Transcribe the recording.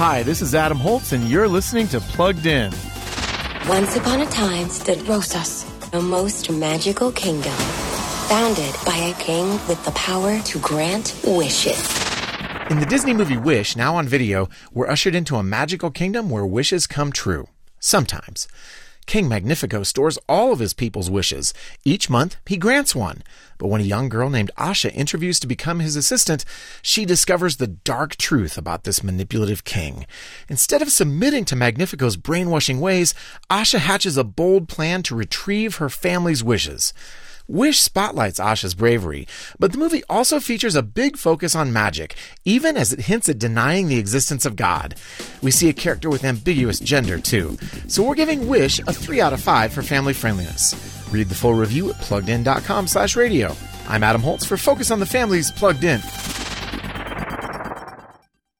Hi, this is Adam Holz, and you're listening to Plugged In. Once upon a time stood Rosas, a most magical kingdom, founded by a king with the power to grant wishes. In the Disney movie Wish, now on video, we're ushered into a magical kingdom where wishes come true. Sometimes. King Magnifico stores all of his people's wishes. Each month, he grants one. But when a young girl named Asha interviews to become his assistant, she discovers the dark truth about this manipulative king. Instead of submitting to Magnifico's brainwashing ways, Asha hatches a bold plan to retrieve her family's wishes. Wish spotlights Asha's bravery, but the movie also features a big focus on magic, even as it hints at denying the existence of God. We see a character with ambiguous gender, too. So we're giving Wish a 3 out of 5 for family friendliness. Read the full review at pluggedin.com slash radio. I'm Adam Holz for Focus on the Family's Plugged In.